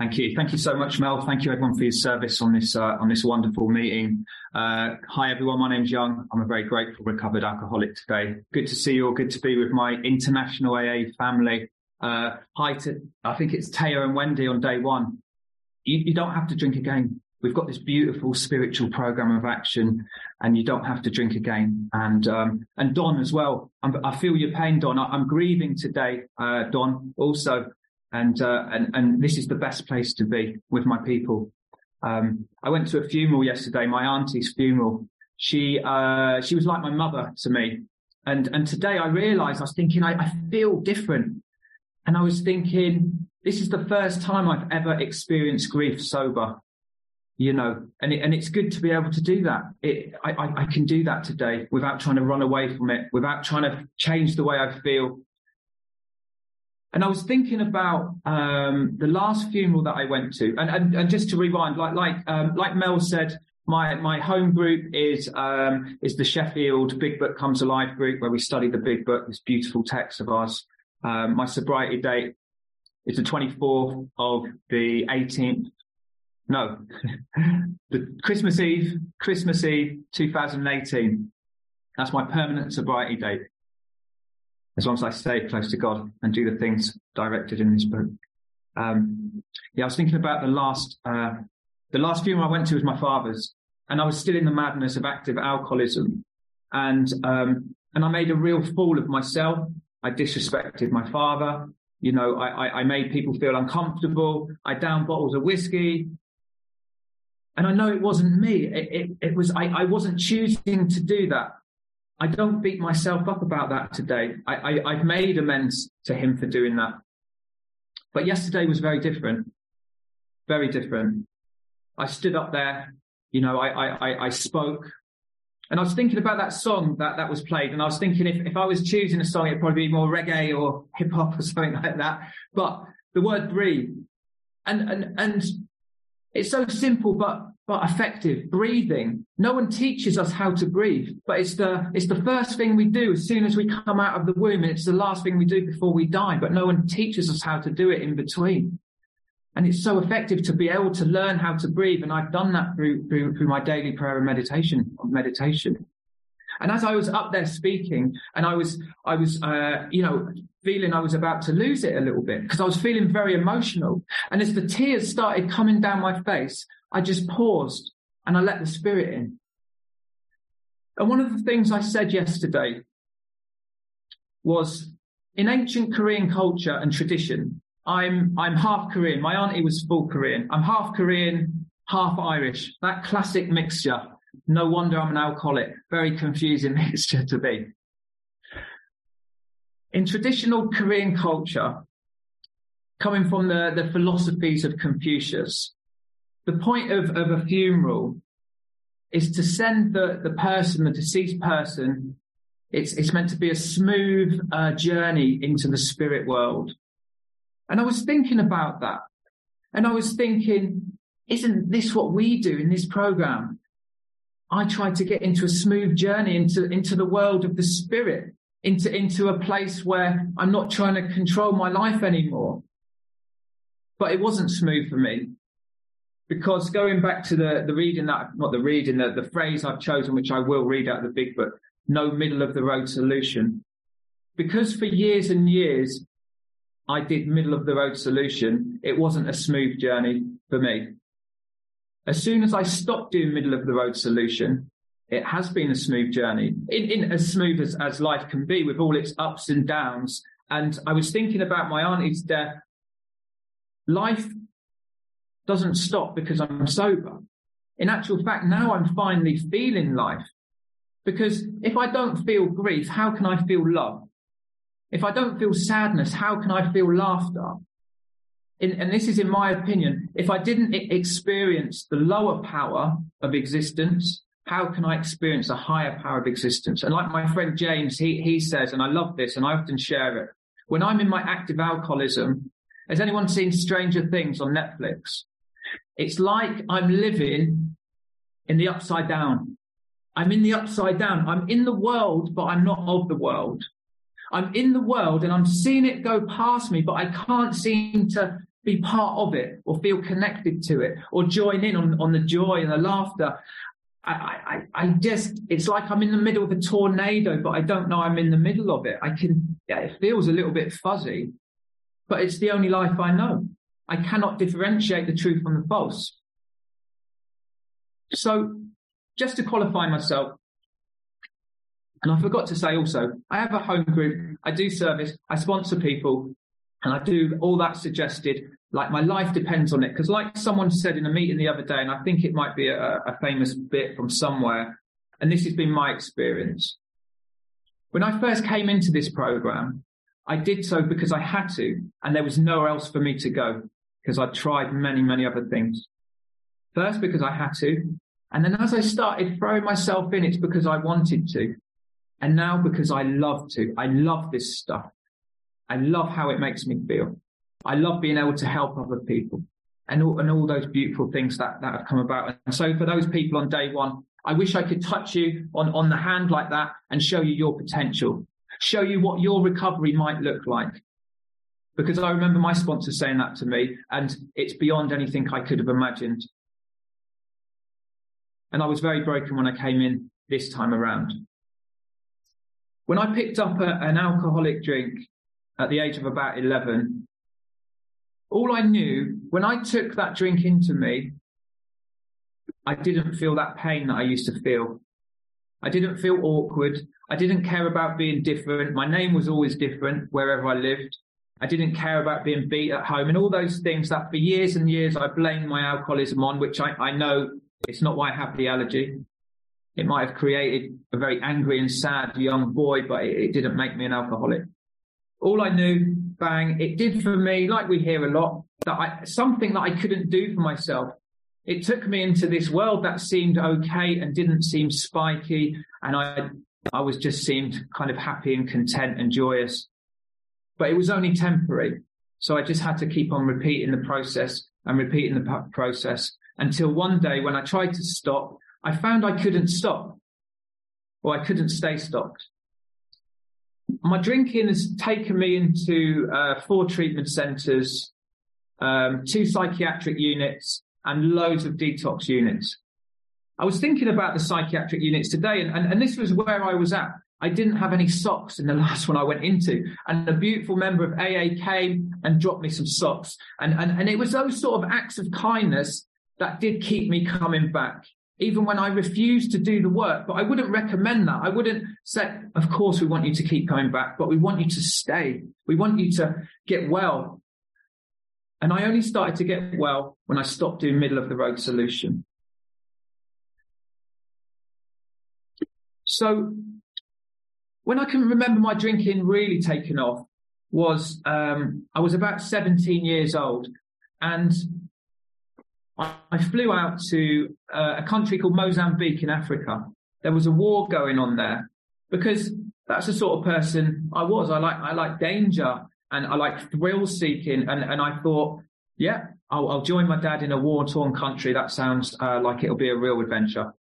Thank you. Thank you so much, Mel. Thank you everyone for your service on this uh, on this wonderful meeting. Uh, hi everyone, my name's Young. I'm a very grateful recovered alcoholic today. Good to see you all. Good to be with my international AA family. Uh, hi to, I think it's Taya and Wendy on day one. You, you don't have to drink again. We've got this beautiful spiritual program of action and you don't have to drink again. And, um, and Don as well. I'm, i feel your pain, Don. I, am grieving today, uh, Don, also and uh, and and this is the best place to be with my people. Um, I went to a funeral yesterday, my auntie's funeral. She uh, she was like my mother to me, and and today I realised I was thinking I, I feel different, and I was thinking this is the first time I've ever experienced grief sober, you know, and it, and it's good to be able to do that. It, I, I, I can do that today without trying to run away from it, without trying to change the way I feel, and I was thinking about um, the last funeral that I went to, and, and, and just to rewind, like like um, like Mel said, my my home group is um, is the Sheffield Big Book Comes Alive group, where we study the Big Book, this beautiful text of ours. Um, my sobriety date is the 24th of the 18th. No, the Christmas Eve, Christmas Eve, 2018. That's my permanent sobriety date as long as I stay close to God and do the things directed in this book. Um, yeah, I was thinking about the last, uh, the last funeral I went to was my father's and I was still in the madness of active alcoholism. And, um, and I made a real fool of myself. I disrespected my father. You know, I, I, I made people feel uncomfortable. I downed bottles of whiskey. And I know it wasn't me. It, it, it was, I, I wasn't choosing to do that. I don't beat myself up about that today. I, I, have made amends to him for doing that. But yesterday was very different. Very different. I stood up there, you know, I, I, I spoke and I was thinking about that song that, that was played. And I was thinking if, if I was choosing a song, it'd probably be more reggae or hip hop or something like that. But the word breathe and, and, and it's so simple, but but effective breathing. No one teaches us how to breathe, but it's the, it's the first thing we do as soon as we come out of the womb. And it's the last thing we do before we die, but no one teaches us how to do it in between. And it's so effective to be able to learn how to breathe. And I've done that through, through, through my daily prayer and meditation, meditation. And as I was up there speaking and I was, I was, uh, you know, feeling I was about to lose it a little bit because I was feeling very emotional. And as the tears started coming down my face, I just paused and I let the spirit in. And one of the things I said yesterday was in ancient Korean culture and tradition, I'm, I'm half Korean. My auntie was full Korean. I'm half Korean, half Irish. That classic mixture. No wonder I'm an alcoholic. Very confusing mixture to be. In traditional Korean culture, coming from the, the philosophies of Confucius, the point of, of a funeral is to send the, the person, the deceased person, it's, it's meant to be a smooth uh, journey into the spirit world. And I was thinking about that. And I was thinking, isn't this what we do in this program? I try to get into a smooth journey into, into the world of the spirit, into, into a place where I'm not trying to control my life anymore. But it wasn't smooth for me because going back to the, the reading that, not the reading, the, the phrase I've chosen, which I will read out of the big book, no middle of the road solution. Because for years and years, I did middle of the road solution, it wasn't a smooth journey for me. As soon as I stopped doing middle of the road solution, it has been a smooth journey, in, in as smooth as, as life can be with all its ups and downs. And I was thinking about my auntie's death. Life doesn't stop because I'm sober. In actual fact, now I'm finally feeling life. Because if I don't feel grief, how can I feel love? If I don't feel sadness, how can I feel laughter? In, and this is in my opinion, if I didn't experience the lower power of existence, how can I experience a higher power of existence? And like my friend James, he, he says, and I love this and I often share it. When I'm in my active alcoholism, has anyone seen Stranger Things on Netflix? It's like I'm living in the upside down. I'm in the upside down. I'm in the world, but I'm not of the world. I'm in the world and I'm seeing it go past me, but I can't seem to be part of it or feel connected to it or join in on, on the joy and the laughter. I, I, I just, it's like I'm in the middle of a tornado, but I don't know I'm in the middle of it. I can, yeah, it feels a little bit fuzzy, but it's the only life I know. I cannot differentiate the truth from the false. So just to qualify myself, and I forgot to say also, I have a home group, I do service, I sponsor people, and I do all that suggested. Like my life depends on it. Because like someone said in a meeting the other day, and I think it might be a, a famous bit from somewhere, and this has been my experience. When I first came into this program, I did so because I had to, and there was nowhere else for me to go because I tried many, many other things. First, because I had to. And then as I started throwing myself in, it's because I wanted to. And now because I love to. I love this stuff. I love how it makes me feel. I love being able to help other people and all, and all those beautiful things that, that have come about. And so for those people on day one, I wish I could touch you on, on the hand like that and show you your potential, show you what your recovery might look like. Because I remember my sponsor saying that to me and it's beyond anything I could have imagined. And I was very broken when I came in this time around. When I picked up a, an alcoholic drink at the age of about 11, all I knew when I took that drink into me, I didn't feel that pain that I used to feel. I didn't feel awkward. I didn't care about being different. My name was always different wherever I lived. I didn't care about being beat at home and all those things that for years and years I blamed my alcoholism on, which I, I know it's not why I have the allergy. It might have created a very angry and sad young boy, but it, it didn't make me an alcoholic all I knew, bang, it did for me, like we hear a lot, that I, something that I couldn't do for myself. It took me into this world that seemed okay and didn't seem spiky. And I, I was just seemed kind of happy and content and joyous, but it was only temporary. So I just had to keep on repeating the process and repeating the process until one day when I tried to stop, I found I couldn't stop or I couldn't stay stopped my drinking has taken me into uh, four treatment centres, um, two psychiatric units, and loads of detox units. I was thinking about the psychiatric units today, and, and, and this was where I was at. I didn't have any socks in the last one I went into. And a beautiful member of AA came and dropped me some socks. And, and, and it was those sort of acts of kindness that did keep me coming back even when I refused to do the work. But I wouldn't recommend that. I wouldn't say, of course, we want you to keep coming back, but we want you to stay. We want you to get well. And I only started to get well when I stopped doing middle of the road solution. So when I can remember my drinking really taking off was, um, I was about 17 years old and I flew out to uh, a country called Mozambique in Africa. There was a war going on there because that's the sort of person I was. I like I like danger and I like thrill seeking, and and I thought, yeah, I'll, I'll join my dad in a war torn country. That sounds uh, like it'll be a real adventure.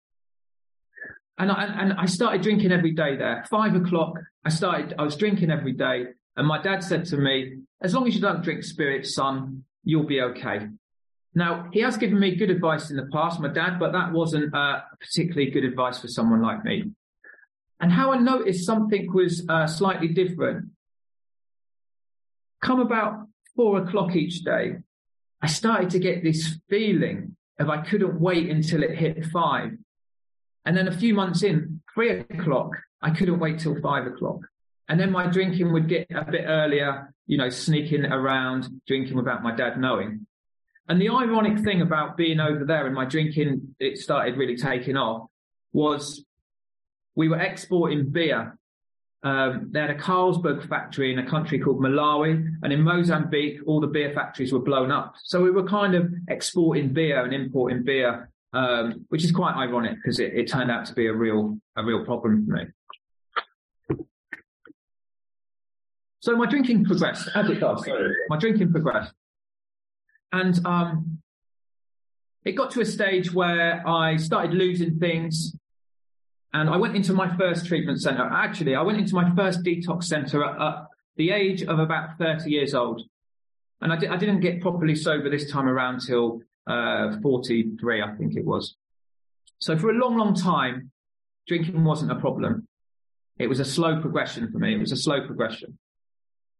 And I and I started drinking every day there. Five o'clock, I started. I was drinking every day, and my dad said to me, "As long as you don't drink spirits, son, you'll be okay." Now, he has given me good advice in the past, my dad, but that wasn't uh, particularly good advice for someone like me. And how I noticed something was uh, slightly different. Come about four o'clock each day, I started to get this feeling of I couldn't wait until it hit five. And then a few months in, three o'clock, I couldn't wait till five o'clock. And then my drinking would get a bit earlier, you know, sneaking around, drinking without my dad knowing. And the ironic thing about being over there and my drinking, it started really taking off was we were exporting beer. Um, they had a Carlsberg factory in a country called Malawi and in Mozambique, all the beer factories were blown up. So we were kind of exporting beer and importing beer um, which is quite ironic because it, it turned out to be a real a real problem for me. So my drinking progressed as it does. My drinking progressed, and um, it got to a stage where I started losing things. And I went into my first treatment center. Actually, I went into my first detox center at, at the age of about 30 years old. And I, di- I didn't get properly sober this time around till uh, 43, I think it was. So for a long, long time, drinking wasn't a problem. It was a slow progression for me. It was a slow progression.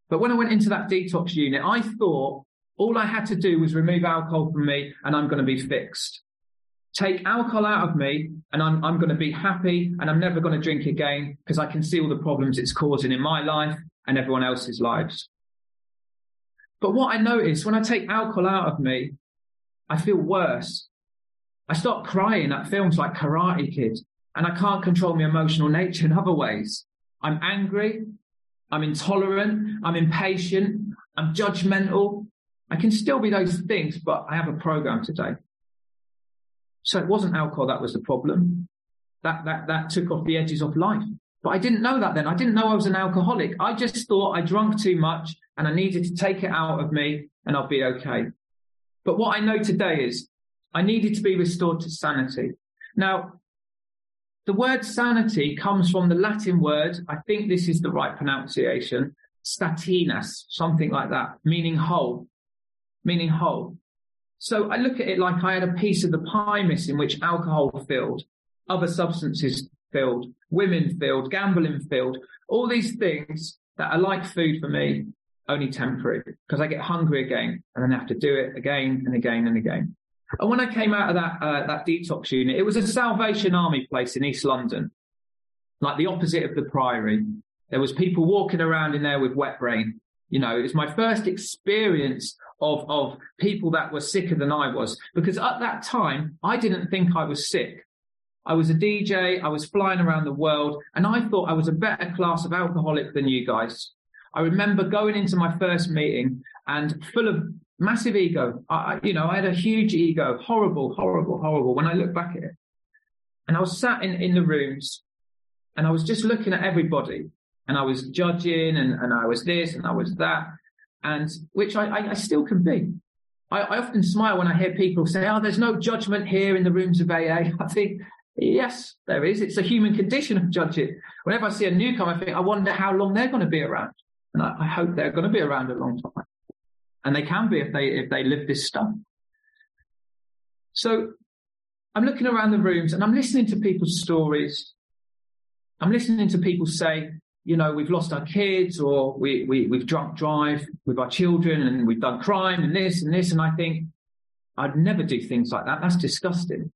But when I went into that detox unit, I thought all I had to do was remove alcohol from me and I'm going to be fixed. Take alcohol out of me and I'm, I'm going to be happy and I'm never going to drink again because I can see all the problems it's causing in my life and everyone else's lives. But what I noticed when I take alcohol out of me, I feel worse. I start crying at films like Karate Kid and I can't control my emotional nature in other ways. I'm angry. I'm intolerant. I'm impatient. I'm judgmental. I can still be those things, but I have a program today. So it wasn't alcohol that was the problem. That, that, that took off the edges of life. But I didn't know that then. I didn't know I was an alcoholic. I just thought I drank too much and I needed to take it out of me and I'll be okay. But what I know today is I needed to be restored to sanity. Now, the word sanity comes from the Latin word, I think this is the right pronunciation, statinas, something like that, meaning whole meaning whole. So I look at it like I had a piece of the pie missing, which alcohol filled, other substances filled, women filled, gambling filled, all these things that are like food for me, only temporary, because I get hungry again and then I have to do it again and again and again. And when I came out of that uh, that detox unit, it was a Salvation Army place in East London, like the opposite of the Priory. There was people walking around in there with wet brain. You know, it was my first experience of, of people that were sicker than I was. Because at that time, I didn't think I was sick. I was a DJ. I was flying around the world and I thought I was a better class of alcoholic than you guys. I remember going into my first meeting and full of massive ego. I, you know, I had a huge ego, horrible, horrible, horrible when I look back at it. And I was sat in, in the rooms and I was just looking at everybody and I was judging and, and I was this and I was that and which I, I, still can be. I, I, often smile when I hear people say, "Oh, there's no judgment here in the rooms of AA." I think, yes, there is. It's a human condition of judging. Whenever I see a newcomer, I think, I wonder how long they're going to be around, and I, I hope they're going to be around a long time, and they can be if they if they live this stuff. So, I'm looking around the rooms and I'm listening to people's stories. I'm listening to people say, you know, we've lost our kids or we, we, we've drunk drive with our children and we've done crime and this and this. And I think I'd never do things like that. That's disgusting.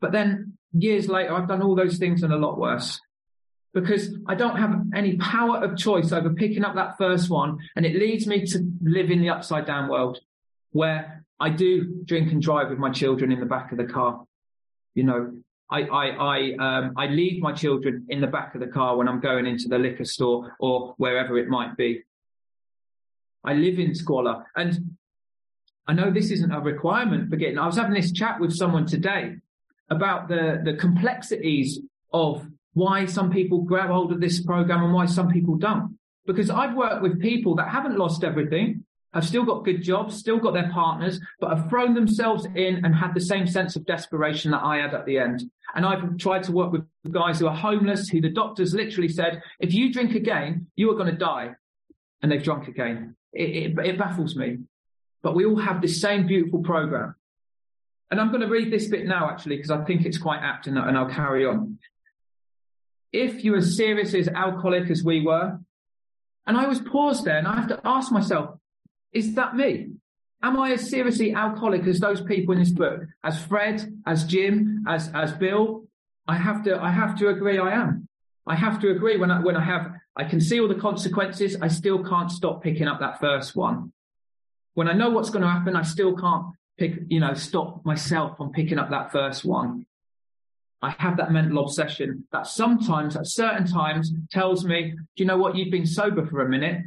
But then years later, I've done all those things and a lot worse because I don't have any power of choice over picking up that first one. And it leads me to live in the upside down world where I do drink and drive with my children in the back of the car. You know, I, I, I, um, I leave my children in the back of the car when I'm going into the liquor store or wherever it might be. I live in squalor. And I know this isn't a requirement for getting, I was having this chat with someone today about the, the complexities of why some people grab hold of this program and why some people don't. Because I've worked with people that haven't lost everything have still got good jobs, still got their partners, but have thrown themselves in and had the same sense of desperation that I had at the end. And I've tried to work with guys who are homeless, who the doctors literally said, if you drink again, you are going to die. And they've drunk again. It, it, it baffles me. But we all have this same beautiful program. And I'm going to read this bit now, actually, because I think it's quite apt and, and I'll carry on. If you're as serious as alcoholic as we were, and I was paused there and I have to ask myself, is that me? Am I as seriously alcoholic as those people in this book? As Fred, as Jim, as, as Bill? I have to, I have to agree I am. I have to agree when I, when I have, I can see all the consequences. I still can't stop picking up that first one. When I know what's going to happen, I still can't pick, you know, stop myself from picking up that first one. I have that mental obsession that sometimes at certain times tells me, do you know what? You've been sober for a minute.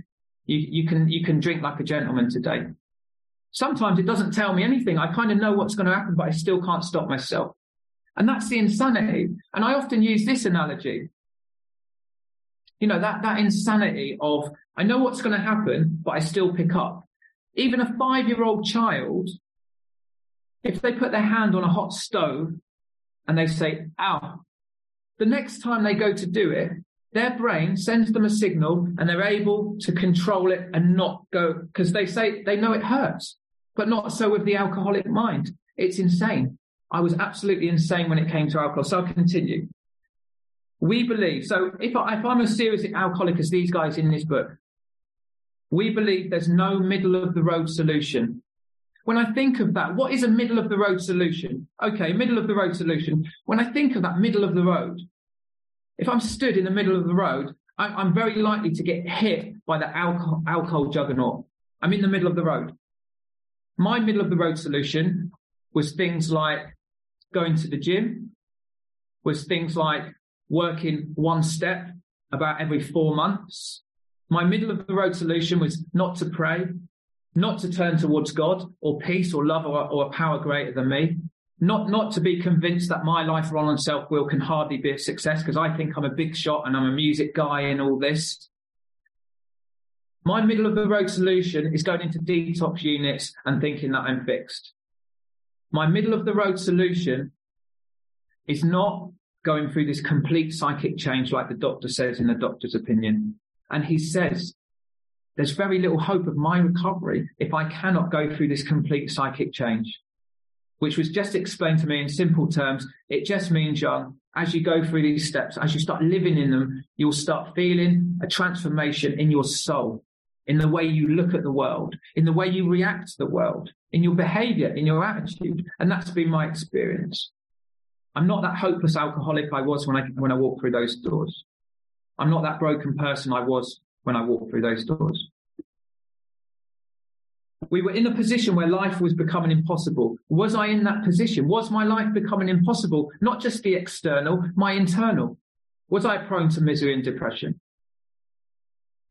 You, you can, you can drink like a gentleman today. Sometimes it doesn't tell me anything. I kind of know what's going to happen, but I still can't stop myself. And that's the insanity. And I often use this analogy. You know, that, that insanity of I know what's going to happen, but I still pick up. Even a five year old child, if they put their hand on a hot stove and they say, ow, the next time they go to do it, their brain sends them a signal and they're able to control it and not go because they say they know it hurts, but not so with the alcoholic mind. It's insane. I was absolutely insane when it came to alcohol. So I'll continue. We believe, so if, I, if I'm as serious alcoholic as these guys in this book, we believe there's no middle of the road solution. When I think of that, what is a middle of the road solution? Okay, middle of the road solution. When I think of that middle of the road, if I'm stood in the middle of the road, I'm very likely to get hit by the alcohol, alcohol juggernaut. I'm in the middle of the road. My middle of the road solution was things like going to the gym, was things like working one step about every four months, my middle of the road solution was not to pray, not to turn towards God or peace or love or, or a power greater than me, not, not to be convinced that my life run on self will can hardly be a success because I think I'm a big shot and I'm a music guy and all this. My middle of the road solution is going into detox units and thinking that I'm fixed. My middle of the road solution is not going through this complete psychic change like the doctor says in the doctor's opinion. And he says, there's very little hope of my recovery if I cannot go through this complete psychic change, which was just explained to me in simple terms. It just means, John, as you go through these steps, as you start living in them, you'll start feeling a transformation in your soul, in the way you look at the world, in the way you react to the world, in your behavior, in your attitude. And that's been my experience. I'm not that hopeless alcoholic I was when I, when I walked through those doors. I'm not that broken person I was when I walked through those doors. We were in a position where life was becoming impossible. Was I in that position? Was my life becoming impossible? Not just the external, my internal. Was I prone to misery and depression?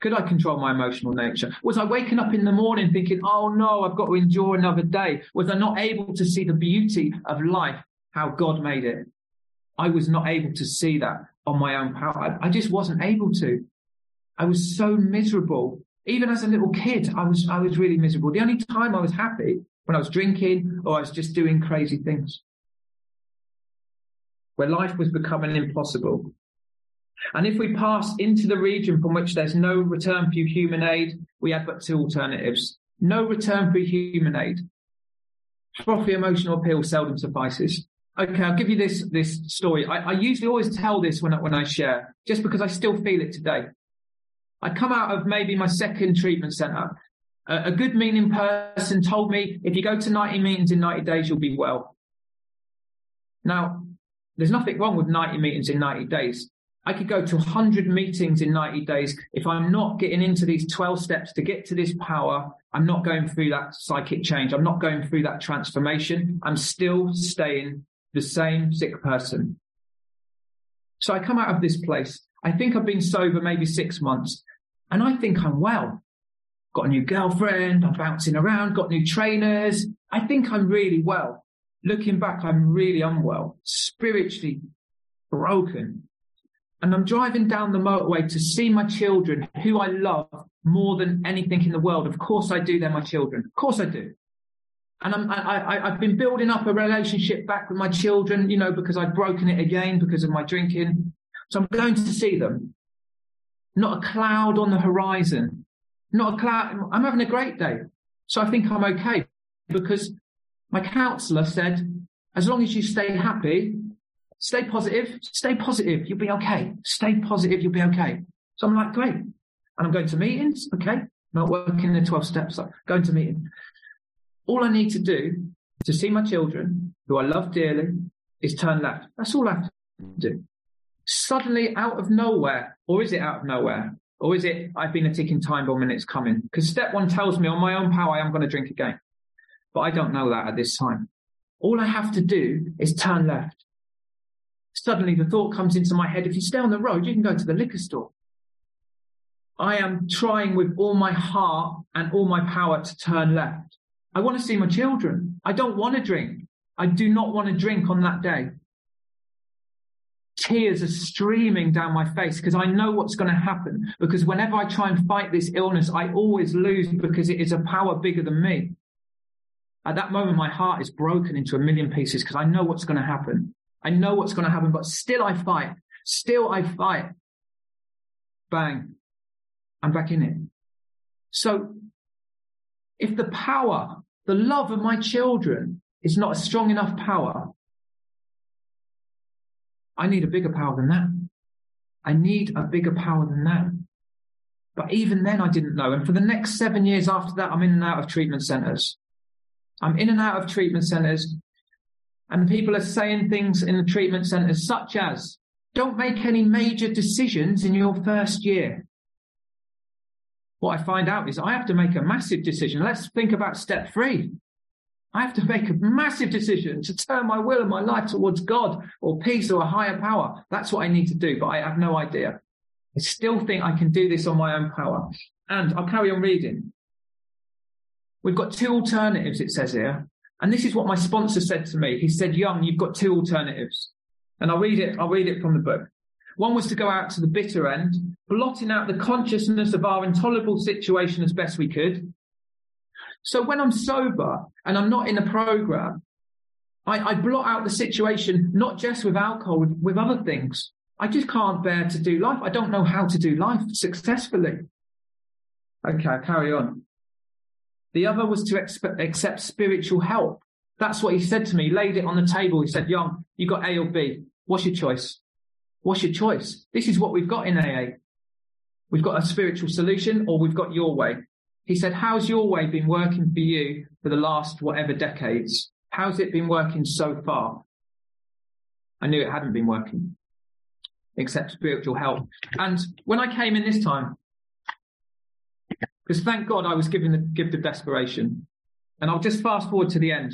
Could I control my emotional nature? Was I waking up in the morning thinking, oh no, I've got to endure another day? Was I not able to see the beauty of life, how God made it? I was not able to see that on my own power. I, I just wasn't able to. I was so miserable. Even as a little kid, I was, I was really miserable. The only time I was happy when I was drinking or I was just doing crazy things. Where life was becoming impossible. And if we pass into the region from which there's no return for human aid, we have but two alternatives. No return for human aid. Frothy emotional appeal seldom suffices. Okay, I'll give you this this story. I, I usually always tell this when I, when I share, just because I still feel it today. I come out of maybe my second treatment center. A, a good meaning person told me, if you go to 90 meetings in 90 days, you'll be well. Now, there's nothing wrong with 90 meetings in 90 days. I could go to 100 meetings in 90 days. If I'm not getting into these 12 steps to get to this power, I'm not going through that psychic change. I'm not going through that transformation. I'm still staying the same sick person. So I come out of this place. I think I've been sober maybe six months and I think I'm well. Got a new girlfriend. I'm bouncing around, got new trainers. I think I'm really well. Looking back, I'm really unwell, spiritually broken. And I'm driving down the motorway to see my children who I love more than anything in the world. Of course I do. They're my children. Of course I do. And I'm, I, I, I've been building up a relationship back with my children, you know, because I've broken it again because of my drinking. So I'm going to see them. Not a cloud on the horizon. Not a cloud. I'm having a great day. So I think I'm okay because my counselor said, as long as you stay happy, stay positive, stay positive, you'll be okay. Stay positive, you'll be okay. So I'm like, great. And I'm going to meetings. Okay. Not working the 12 steps. So going to meeting. All I need to do to see my children, who I love dearly, is turn left. That's all I have to do. Suddenly, out of nowhere, or is it out of nowhere? Or is it, I've been a ticking time bomb and it's coming? Because step one tells me on my own power, I'm going to drink again. But I don't know that at this time. All I have to do is turn left. Suddenly the thought comes into my head, if you stay on the road, you can go to the liquor store. I am trying with all my heart and all my power to turn left. I want to see my children. I don't want to drink. I do not want to drink on that day. Tears are streaming down my face because I know what's going to happen. Because whenever I try and fight this illness, I always lose because it is a power bigger than me. At that moment, my heart is broken into a million pieces because I know what's going to happen. I know what's going to happen, but still I fight. Still I fight. Bang. I'm back in it. So if the power, the love of my children is not a strong enough power, I need a bigger power than that. I need a bigger power than that. But even then I didn't know. And for the next seven years after that, I'm in and out of treatment centers. I'm in and out of treatment centers and people are saying things in the treatment centers such as, don't make any major decisions in your first year. What I find out is I have to make a massive decision. Let's think about step three. I have to make a massive decision to turn my will and my life towards God or peace or a higher power. That's what I need to do, but I have no idea. I still think I can do this on my own power. And I'll carry on reading. We've got two alternatives, it says here. And this is what my sponsor said to me. He said, Young, you've got two alternatives. And I'll read it, I'll read it from the book. One was to go out to the bitter end, blotting out the consciousness of our intolerable situation as best we could. So when I'm sober and I'm not in a program, I, I blot out the situation, not just with alcohol, with, with other things. I just can't bear to do life. I don't know how to do life successfully. Okay, carry on. The other was to expe- accept spiritual help. That's what he said to me. He laid it on the table. He said, Young, you got A or B. What's your choice? What's your choice? This is what we've got in AA. We've got a spiritual solution or we've got your way. He said, how's your way been working for you for the last whatever decades? How's it been working so far? I knew it hadn't been working except spiritual help. And when I came in this time, because thank God I was given the gift of desperation. And I'll just fast forward to the end.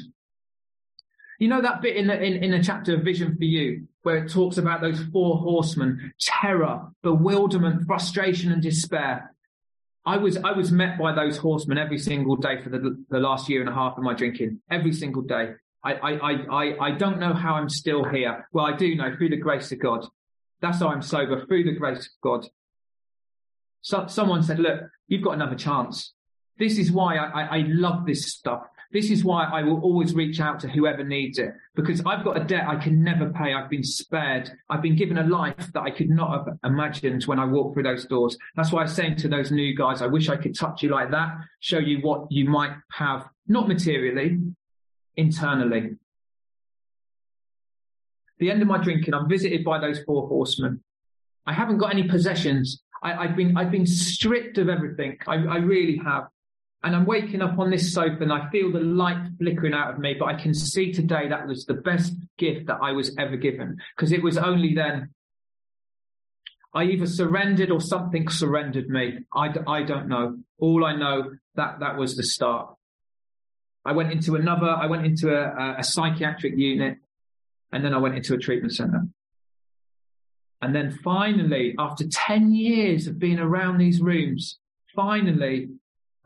You know that bit in the, in, in the chapter of Vision for You, where it talks about those four horsemen, terror, bewilderment, frustration, and despair. I was, I was met by those horsemen every single day for the, the last year and a half of my drinking. Every single day. I, I, I, I don't know how I'm still here. Well, I do know through the grace of God. That's how I'm sober, through the grace of God. So, someone said, look, you've got another chance. This is why I, I, I love this stuff. This is why I will always reach out to whoever needs it because I've got a debt I can never pay. I've been spared. I've been given a life that I could not have imagined when I walked through those doors. That's why I'm saying to those new guys, I wish I could touch you like that, show you what you might have, not materially, internally. The end of my drinking, I'm visited by those four horsemen. I haven't got any possessions. I, have been I've been stripped of everything. I, I really have. And I'm waking up on this sofa and I feel the light flickering out of me, but I can see today that was the best gift that I was ever given because it was only then I either surrendered or something surrendered me. I, I don't know. All I know that that was the start. I went into another, I went into a, a psychiatric unit and then I went into a treatment center. And then finally, after 10 years of being around these rooms, finally,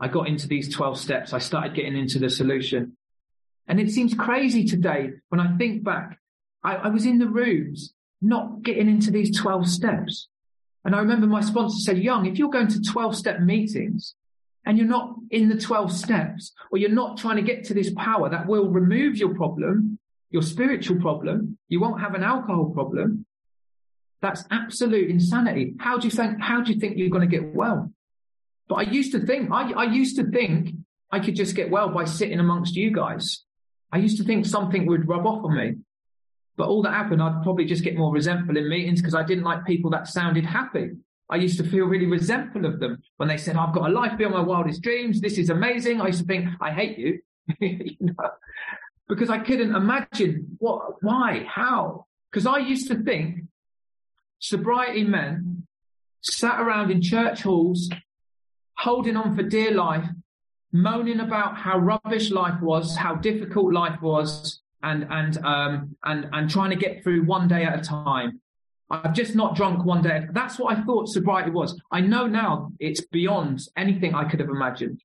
I got into these 12 steps. I started getting into the solution. And it seems crazy today when I think back. I, I was in the rooms, not getting into these 12 steps. And I remember my sponsor said, Young, if you're going to 12 step meetings and you're not in the 12 steps or you're not trying to get to this power that will remove your problem, your spiritual problem, you won't have an alcohol problem. That's absolute insanity. How do you think, how do you think you're going to get well? But I used to think, I, I used to think I could just get well by sitting amongst you guys. I used to think something would rub off on me. But all that happened, I'd probably just get more resentful in meetings because I didn't like people that sounded happy. I used to feel really resentful of them when they said, I've got a life beyond my wildest dreams. This is amazing. I used to think, I hate you. you know? Because I couldn't imagine what, why, how. Because I used to think sobriety men sat around in church halls, holding on for dear life, moaning about how rubbish life was, how difficult life was, and and um and and trying to get through one day at a time. I've just not drunk one day. That's what I thought sobriety was. I know now it's beyond anything I could have imagined.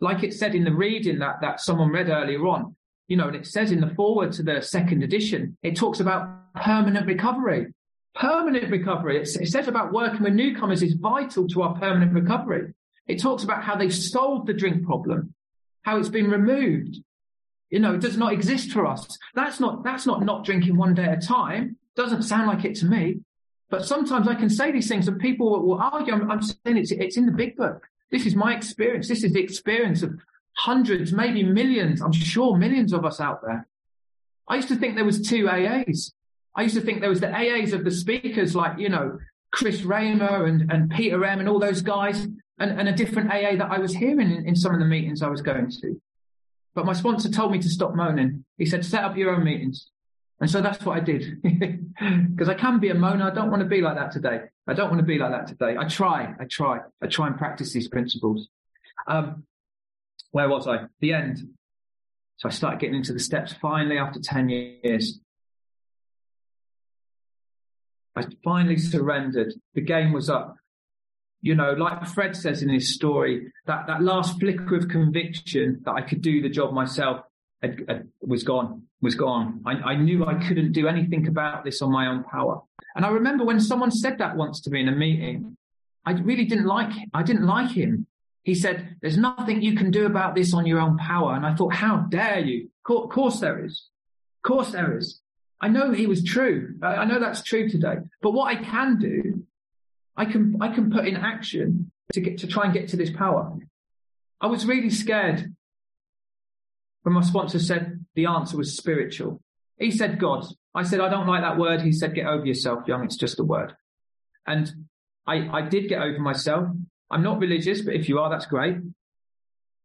Like it said in the reading that, that someone read earlier on, you know, and it says in the foreword to the second edition, it talks about permanent recovery. Permanent recovery. It says about working with newcomers is vital to our permanent recovery. It talks about how they've solved the drink problem, how it's been removed. You know, it does not exist for us. That's not, that's not not drinking one day at a time. Doesn't sound like it to me. But sometimes I can say these things and people will argue. I'm, I'm saying it's, it's in the big book. This is my experience. This is the experience of hundreds, maybe millions. I'm sure millions of us out there. I used to think there was two AAs. I used to think there was the AAs of the speakers like, you know, Chris Raymer and, and Peter M and all those guys and, and a different AA that I was hearing in, in some of the meetings I was going to. But my sponsor told me to stop moaning. He said, set up your own meetings. And so that's what I did. Because I can be a moaner. I don't want to be like that today. I don't want to be like that today. I try. I try. I try and practice these principles. Um, where was I? The end. So I started getting into the steps finally after 10 years. I finally surrendered. The game was up. You know, like Fred says in his story, that, that last flicker of conviction that I could do the job myself had, had, was gone, was gone. I, I knew I couldn't do anything about this on my own power. And I remember when someone said that once to me in a meeting, I really didn't like, I didn't like him. He said, there's nothing you can do about this on your own power. And I thought, how dare you? Of course there is. Of course there is. I know he was true. I know that's true today. But what I can do, I can, I can put in action to get, to try and get to this power. I was really scared when my sponsor said the answer was spiritual. He said God. I said, I don't like that word. He said, get over yourself, young. It's just a word. And I, I did get over myself. I'm not religious, but if you are, that's great.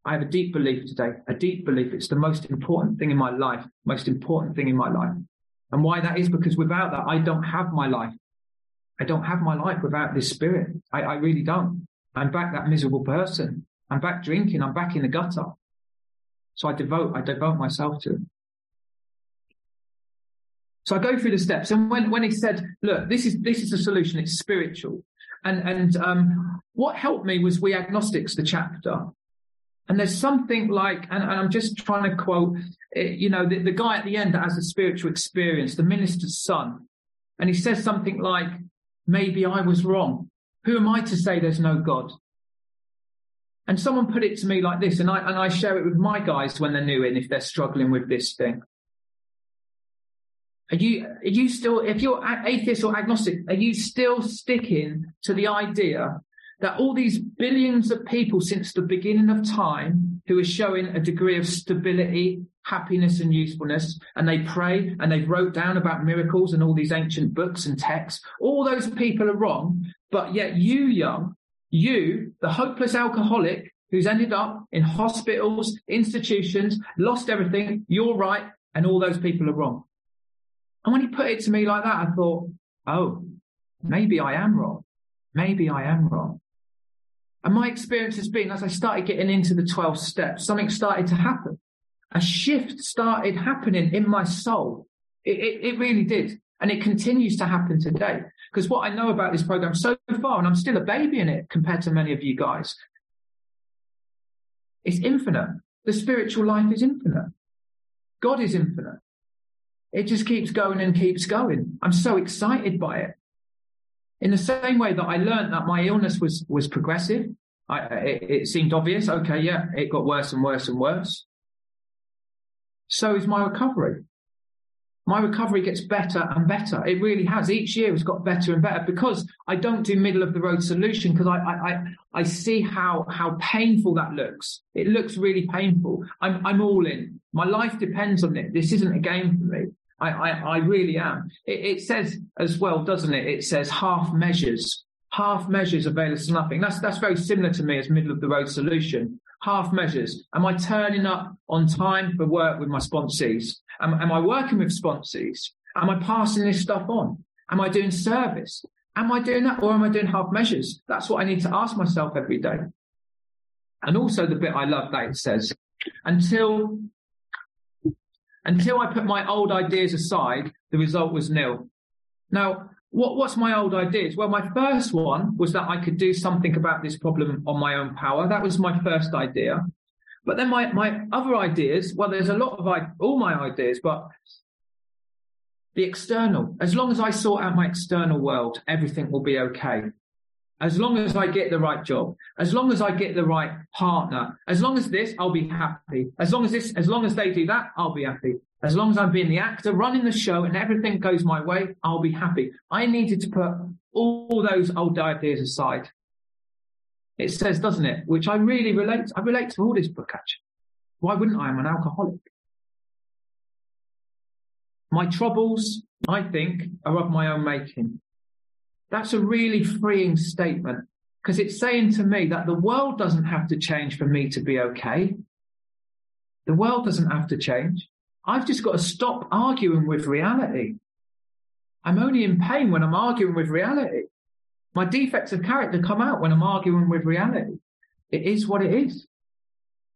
I have a deep belief today, a deep belief. It's the most important thing in my life, most important thing in my life. And why that is because without that, I don't have my life. I don't have my life without this spirit. I, I really don't. I'm back that miserable person. I'm back drinking. I'm back in the gutter. So I devote, I devote myself to it. So I go through the steps. And when, when he said, look, this is, this is the solution. It's spiritual. And, and um, what helped me was We Agnostics, the chapter. And there's something like, and, and I'm just trying to quote, eh, you know, the, the guy at the end that has a spiritual experience, the minister's son. And he says something like, maybe I was wrong. Who am I to say there's no God? And someone put it to me like this, and I, and I share it with my guys when they're new in, if they're struggling with this thing. Are you, are you still, if you're atheist or agnostic, are you still sticking to the idea that all these billions of people since the beginning of time who are showing a degree of stability, happiness and usefulness, and they pray and they wrote down about miracles and all these ancient books and texts, all those people are wrong. But yet you, young, you, the hopeless alcoholic who's ended up in hospitals, institutions, lost everything, you're right, and all those people are wrong. And when he put it to me like that, I thought, oh, maybe I am wrong. Maybe I am wrong. And my experience has been as I started getting into the 12 steps, something started to happen. A shift started happening in my soul. It, it, it really did. And it continues to happen today. Because what I know about this program so far, and I'm still a baby in it compared to many of you guys, it's infinite. The spiritual life is infinite. God is infinite. It just keeps going and keeps going. I'm so excited by it. In the same way that I learned that my illness was, was progressive, I, it, it seemed obvious. Okay, yeah, it got worse and worse and worse. So is my recovery. My recovery gets better and better. It really has. Each year has got better and better because I don't do middle of the road solution because I, I, I see how, how painful that looks. It looks really painful. I'm, I'm all in. My life depends on it. This isn't a game for me. I, I, I really am. It, it, says as well, doesn't it? It says half measures. Half measures avail us nothing. That's, that's very similar to me as middle of the road solution. Half measures. Am I turning up on time for work with my sponsees? Am, am I working with sponsees? Am I passing this stuff on? Am I doing service? Am I doing that or am I doing half measures? That's what I need to ask myself every day. And also the bit I love that it says, until until I put my old ideas aside, the result was nil. Now, what, what's my old ideas? Well, my first one was that I could do something about this problem on my own power. That was my first idea. But then my, my other ideas, well, there's a lot of all my ideas, but the external, as long as I sort out my external world, everything will be okay. As long as I get the right job, as long as I get the right partner, as long as this, I'll be happy. As long as this, as long as they do that, I'll be happy. As long as I'm being the actor, running the show, and everything goes my way, I'll be happy. I needed to put all those old ideas aside. It says, doesn't it? Which I really relate. I relate to all this book actually. Why wouldn't I? I'm an alcoholic. My troubles, I think, are of my own making. That's a really freeing statement because it's saying to me that the world doesn't have to change for me to be okay. The world doesn't have to change. I've just got to stop arguing with reality. I'm only in pain when I'm arguing with reality. My defects of character come out when I'm arguing with reality. It is what it is.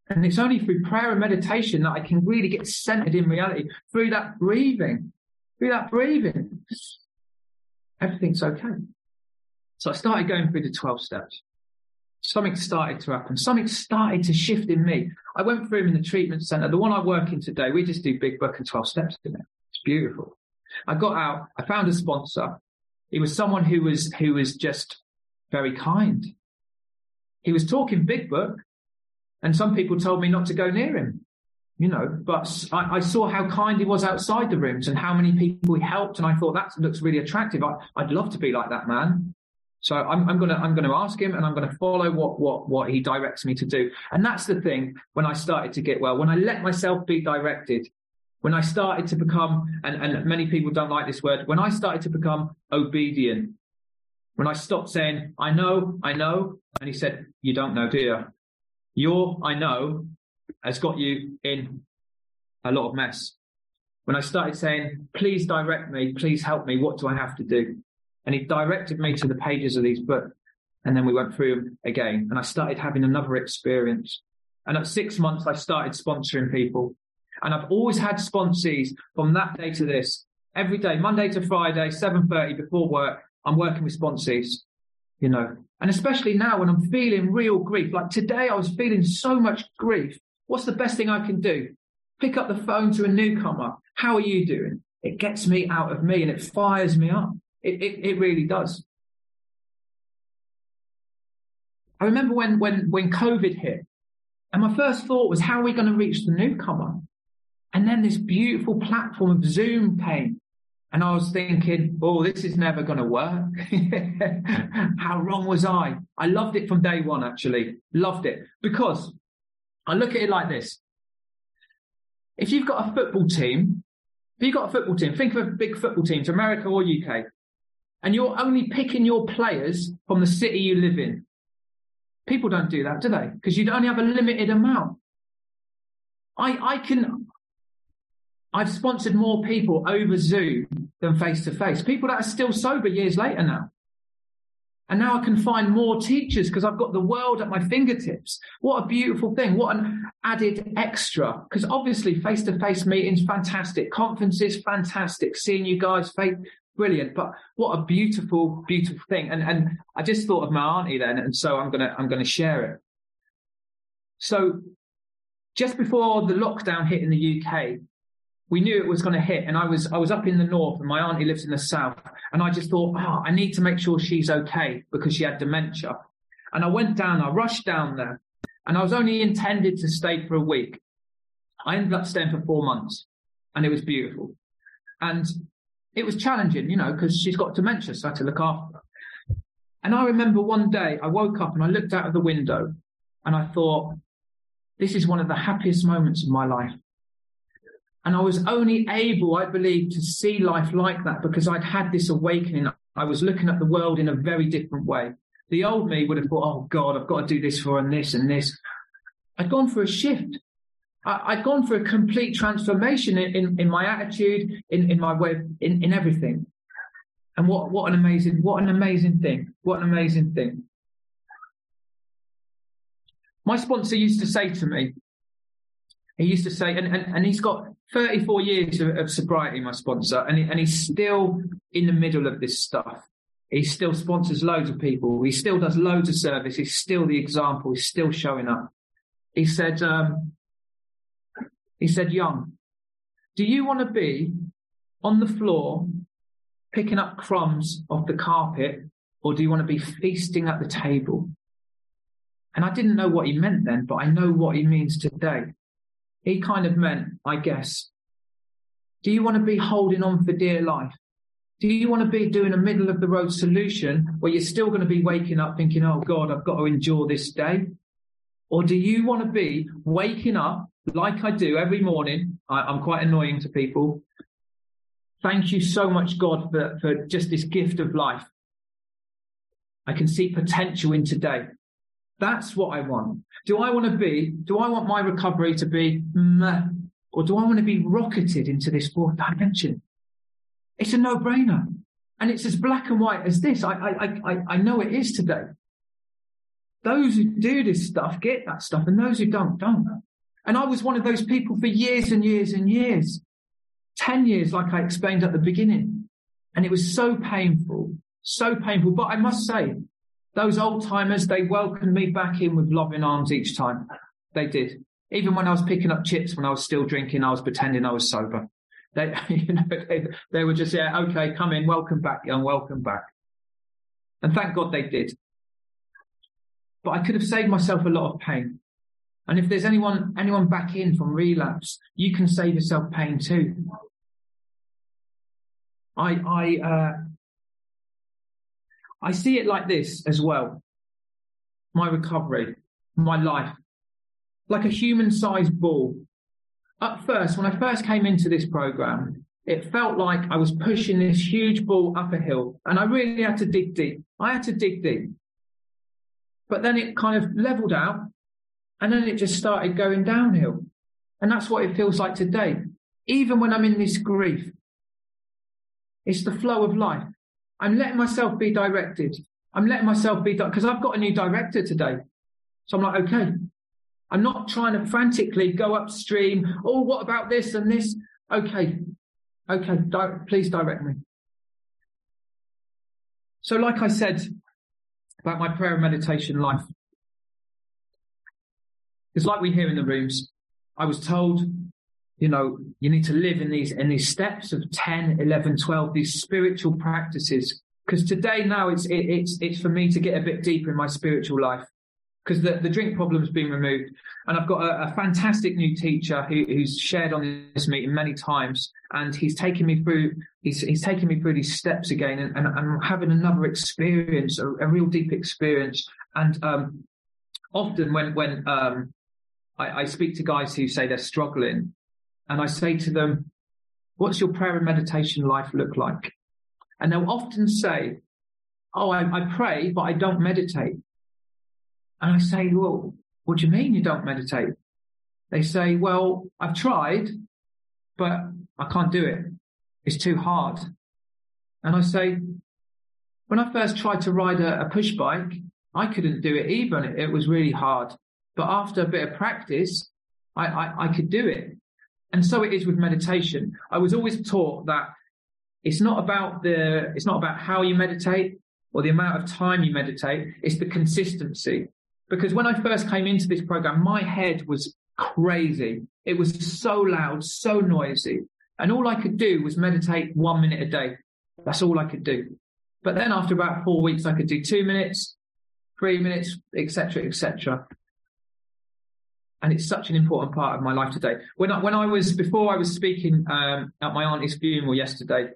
And it's only through prayer and meditation that I can really get centered in reality through that breathing, through that breathing everything's okay. So I started going through the 12 steps. Something started to happen. Something started to shift in me. I went through in the treatment center. The one I work in today, we just do big book and 12 steps in it. It's beautiful. I got out. I found a sponsor. He was someone who was, who was just very kind. He was talking big book and some people told me not to go near him you know, but I, I, saw how kind he was outside the rooms and how many people he helped. And I thought that looks really attractive. I, would love to be like that man. So I'm, I'm, gonna, I'm gonna ask him and I'm gonna follow what, what, what he directs me to do. And that's the thing when I started to get well, when I let myself be directed, when I started to become, and, and many people don't like this word, when I started to become obedient, when I stopped saying, I know, I know. And he said, you don't know, do you? Your I know has got you in a lot of mess. When I started saying, please direct me, please help me, what do I have to do? And he directed me to the pages of these books. And then we went through them again and I started having another experience. And at six months, I started sponsoring people. And I've always had sponsees from that day to this. Every day, Monday to Friday, 7.30 before work, I'm working with sponsees, you know. And especially now when I'm feeling real grief, like today I was feeling so much grief What's the best thing I can do? Pick up the phone to a newcomer. How are you doing? It gets me out of me and it fires me up. It, it, it really does. I remember when, when, when COVID hit and my first thought was, how are we going to reach the newcomer? And then this beautiful platform of Zoom came. And I was thinking, oh, this is never going to work. How wrong was I? I loved it from day one, actually. Loved it because I look at it like this. If you've got a football team, if you've got a football team, think of a big football team America or UK, and you're only picking your players from the city you live in. People don't do that, do they? Because you only have a limited amount. I, I can, I've sponsored more people over Zoom than face to face. People that are still sober years later now. And now I can find more teachers because I've got the world at my fingertips. What a beautiful thing. What an added extra. Because obviously face to face meetings, fantastic. Conferences, fantastic. Seeing you guys, faith, brilliant. But what a beautiful, beautiful thing. And, and I just thought of my auntie then. And so I'm to, I'm to share it. So just before the lockdown hit in the UK, we knew it was going to hit. And I was, I was up in the north and my auntie lives in the south. And I just thought, oh, I need to make sure she's okay because she had dementia. And I went down, I rushed down there and I was only intended to stay for a week. I ended up staying for four months and it was beautiful. And it was challenging, you know, because she's got dementia, so I had to look after her. And I remember one day I woke up and I looked out of the window and I thought, this is one of the happiest moments of my life. And I was only able, I believe, to see life like that because I'd had this awakening. I was looking at the world in a very different way. The old me would have thought, oh God, I've got to do this for and this and this. I'd gone for a shift. I, had gone for a complete transformation in, in, in my attitude, in, in my way, in, in everything. And what, what an amazing, what an amazing thing. What an amazing thing. My sponsor used to say to me, he used to say, and, and, and he's got 34 years of, of sobriety, my sponsor, and, he, and he's still in the middle of this stuff. He still sponsors loads of people. He still does loads of service. He's still the example. He's still showing up. he said, um, he said, young, do you want to be on the floor picking up crumbs off the carpet or do you want to be feasting at the table? And I didn't know what he meant then, but I know what he means today. He kind of meant, I guess, do you want to be holding on for dear life? Do you want to be doing a middle of the road solution where you're still going to be waking up thinking, oh God, I've got to endure this day? Or do you want to be waking up like I do every morning? I, am quite annoying to people. Thank you so much, God, for, for just this gift of life. I can see potential in today. That's what I want. Do I want to be, do I want my recovery to be meh, or do I want to be rocketed into this fourth dimension? It's a no brainer. And it's as black and white as this. I, I, I, I know it is today. Those who do this stuff get that stuff, and those who don't, don't. And I was one of those people for years and years and years. 10 years, like I explained at the beginning. And it was so painful, so painful. But I must say, those old timers, they welcomed me back in with loving arms each time. They did. Even when I was picking up chips when I was still drinking, I was pretending I was sober. They, you know, they, they were just, yeah, okay, come in, welcome back, young, welcome back. And thank God they did. But I could have saved myself a lot of pain. And if there's anyone, anyone back in from relapse, you can save yourself pain too. I, I, uh, I see it like this as well. My recovery, my life, like a human sized ball. At first, when I first came into this program, it felt like I was pushing this huge ball up a hill and I really had to dig deep. I had to dig deep. But then it kind of leveled out and then it just started going downhill. And that's what it feels like today. Even when I'm in this grief, it's the flow of life. I'm letting myself be directed. I'm letting myself be, because I've got a new director today. So I'm like, okay. I'm not trying to frantically go upstream. Oh, what about this and this? Okay. Okay. Di- please direct me. So, like I said, about my prayer and meditation life. It's like we hear in the rooms. I was told, you know, you need to live in these, in these steps of 10, 11, 12, these spiritual practices. Because today now it's, it, it's, it's for me to get a bit deeper in my spiritual life because the, the drink problem's been removed. And I've got a, a fantastic new teacher who, who's shared on this meeting many times. And he's taking me through, he's, he's taking me through these steps again and, and, and having another experience, a, a real deep experience. And, um, often when, when, um, I, I speak to guys who say they're struggling and I say to them, what's your prayer and meditation life look like? And they'll often say, Oh, I, I pray, but I don't meditate. And I say, well, what do you mean you don't meditate? They say, well, I've tried, but I can't do it. It's too hard. And I say, when I first tried to ride a, a push bike, I couldn't do it even. It, it was really hard. But after a bit of practice, I, I, I could do it. And so it is with meditation. I was always taught that it's not about the, it's not about how you meditate or the amount of time you meditate. It's the consistency. Because when I first came into this program, my head was crazy. It was so loud, so noisy. And all I could do was meditate one minute a day. That's all I could do. But then after about four weeks, I could do two minutes, three minutes, etc., etc. And it's such an important part of my life today. When I, when I was, before I was speaking um, at my auntie's funeral yesterday,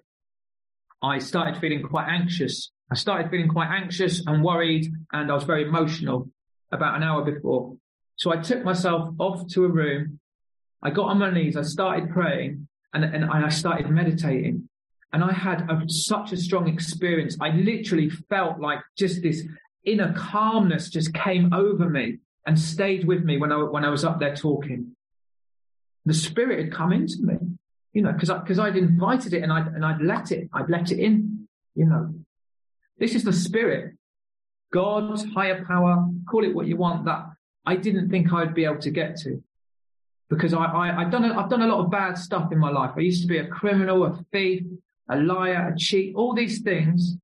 I started feeling quite anxious. I started feeling quite anxious and worried, and I was very emotional about an hour before. So I took myself off to a room. I got on my knees. I started praying and, and I started meditating. And I had a, such a strong experience. I literally felt like just this inner calmness just came over me and stayed with me when I, when I was up there talking. The spirit had come into me, you know, because because I'd invited it and I'd and I'd let it, I'd let it in, you know. This is the spirit God, higher power, call it what you want, that I didn't think I'd be able to get to. Because I, I, have done a, I've done a lot of bad stuff in my life. I used to be a criminal, a thief, a liar, a cheat, all these things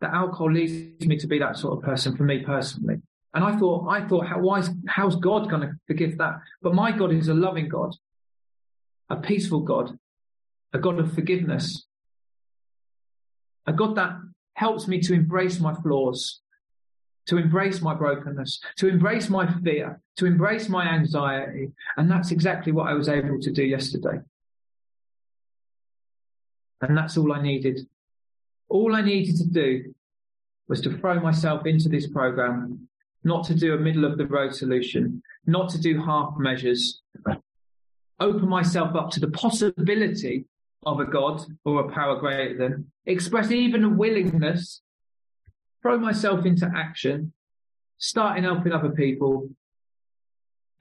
that alcohol leads me to be that sort of person for me personally. And I thought, I thought, how, why is, how's God going to forgive that? But my God is a loving God, a peaceful God, a God of forgiveness, a God that helps me to embrace my flaws, to embrace my brokenness, to embrace my fear, to embrace my anxiety. And that's exactly what I was able to do yesterday. And that's all I needed. All I needed to do was to throw myself into this program, not to do a middle of the road solution, not to do half measures, open myself up to the possibility of a God or a power greater than, express even a willingness, throw myself into action, starting helping other people,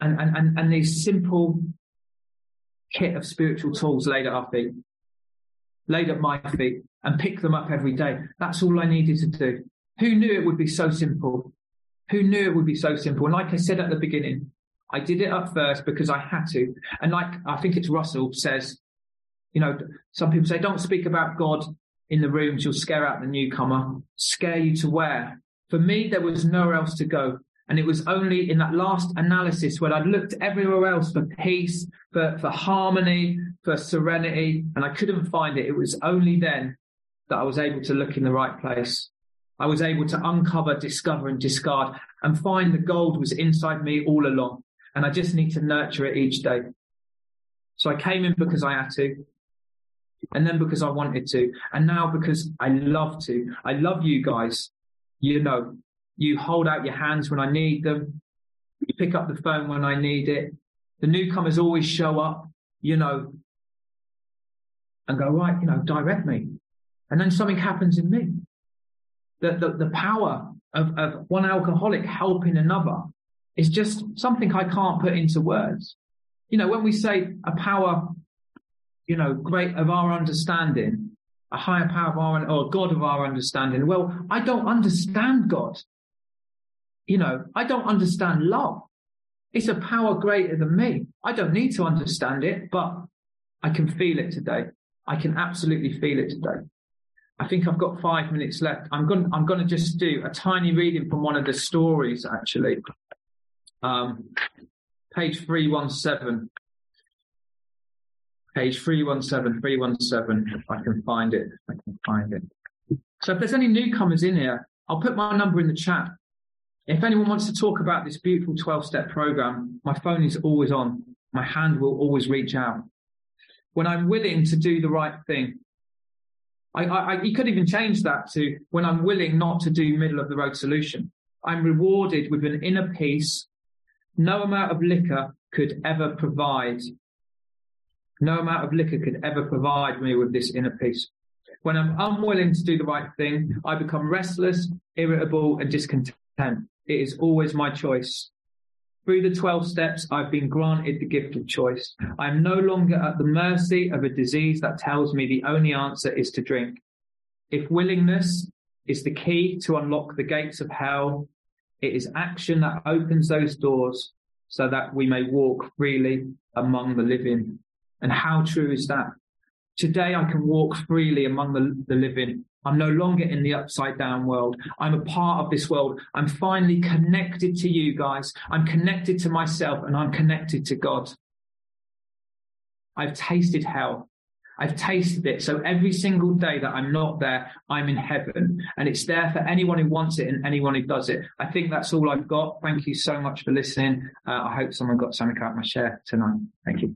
and, and, and, and these simple kit of spiritual tools laid at our feet, laid at my feet, and pick them up every day. That's all I needed to do. Who knew it would be so simple? Who knew it would be so simple? And like I said at the beginning, I did it at first because I had to. And like I think it's Russell says, you know, some people say, don't speak about God in the rooms. You'll scare out the newcomer. Scare you to where? For me, there was nowhere else to go. And it was only in that last analysis when I looked everywhere else for peace, for, for harmony, for serenity, and I couldn't find it. It was only then that I was able to look in the right place. I was able to uncover, discover, and discard and find the gold was inside me all along. And I just need to nurture it each day. So I came in because I had to and then because I wanted to, and now because I love to. I love you guys. You know, you hold out your hands when I need them. You pick up the phone when I need it. The newcomers always show up, you know, and go, right, you know, direct me. And then something happens in me. The, the, the power of, of one alcoholic helping another is just something I can't put into words. You know, when we say a power you know, great of our understanding, a higher power of our, or God of our understanding. Well, I don't understand God. You know, I don't understand love. It's a power greater than me. I don't need to understand it, but I can feel it today. I can absolutely feel it today. I think I've got five minutes left. I'm going, I'm going to just do a tiny reading from one of the stories, actually. Um, page 317 page 317, 317, if I can find it, I can find it. So if there's any newcomers in here, I'll put my number in the chat. If anyone wants to talk about this beautiful 12 step program, my phone is always on. My hand will always reach out. When I'm willing to do the right thing, I, I, you could even change that to when I'm willing not to do middle of the road solution. I'm rewarded with an inner peace no amount of liquor could ever provide no amount of liquor could ever provide me with this inner peace. When I'm unwilling to do the right thing, I become restless, irritable, and discontent. It is always my choice. Through the 12 steps, I've been granted the gift of choice. I am no longer at the mercy of a disease that tells me the only answer is to drink. If willingness is the key to unlock the gates of hell, it is action that opens those doors so that we may walk freely among the living. And how true is that? Today I can walk freely among the, the living. I'm no longer in the upside down world. I'm a part of this world. I'm finally connected to you guys. I'm connected to myself and I'm connected to God. I've tasted hell. I've tasted it. So every single day that I'm not there, I'm in heaven and it's there for anyone who wants it and anyone who does it. I think that's all I've got. Thank you so much for listening. Uh, I hope someone got something out of my share tonight. Thank you.